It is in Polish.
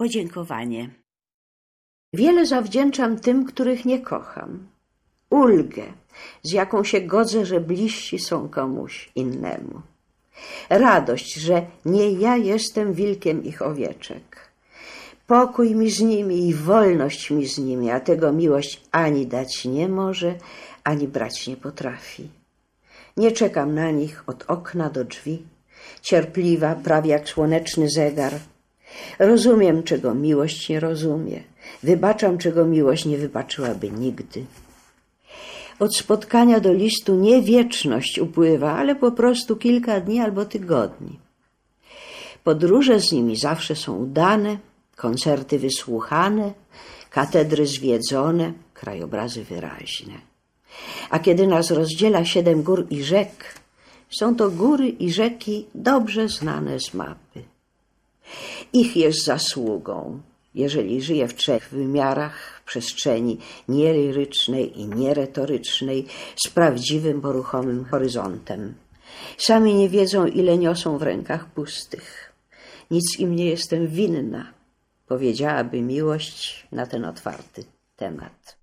Podziękowanie. Wiele zawdzięczam tym, których nie kocham. Ulgę, z jaką się godzę, że bliżsi są komuś innemu. Radość, że nie ja jestem wilkiem ich owieczek. Pokój mi z nimi i wolność mi z nimi, a tego miłość ani dać nie może, ani brać nie potrafi. Nie czekam na nich od okna do drzwi, cierpliwa, prawie jak słoneczny zegar. Rozumiem, czego miłość nie rozumie. Wybaczam, czego miłość nie wybaczyłaby nigdy. Od spotkania do listu nie wieczność upływa, ale po prostu kilka dni albo tygodni. Podróże z nimi zawsze są udane, koncerty wysłuchane, katedry zwiedzone, krajobrazy wyraźne. A kiedy nas rozdziela siedem gór i rzek, są to góry i rzeki dobrze znane z mapy. Ich jest zasługą, jeżeli żyje w trzech wymiarach przestrzeni nieryrycznej i nieretorycznej z prawdziwym, poruchomym horyzontem. Sami nie wiedzą, ile niosą w rękach pustych. Nic im nie jestem winna, powiedziałaby miłość na ten otwarty temat.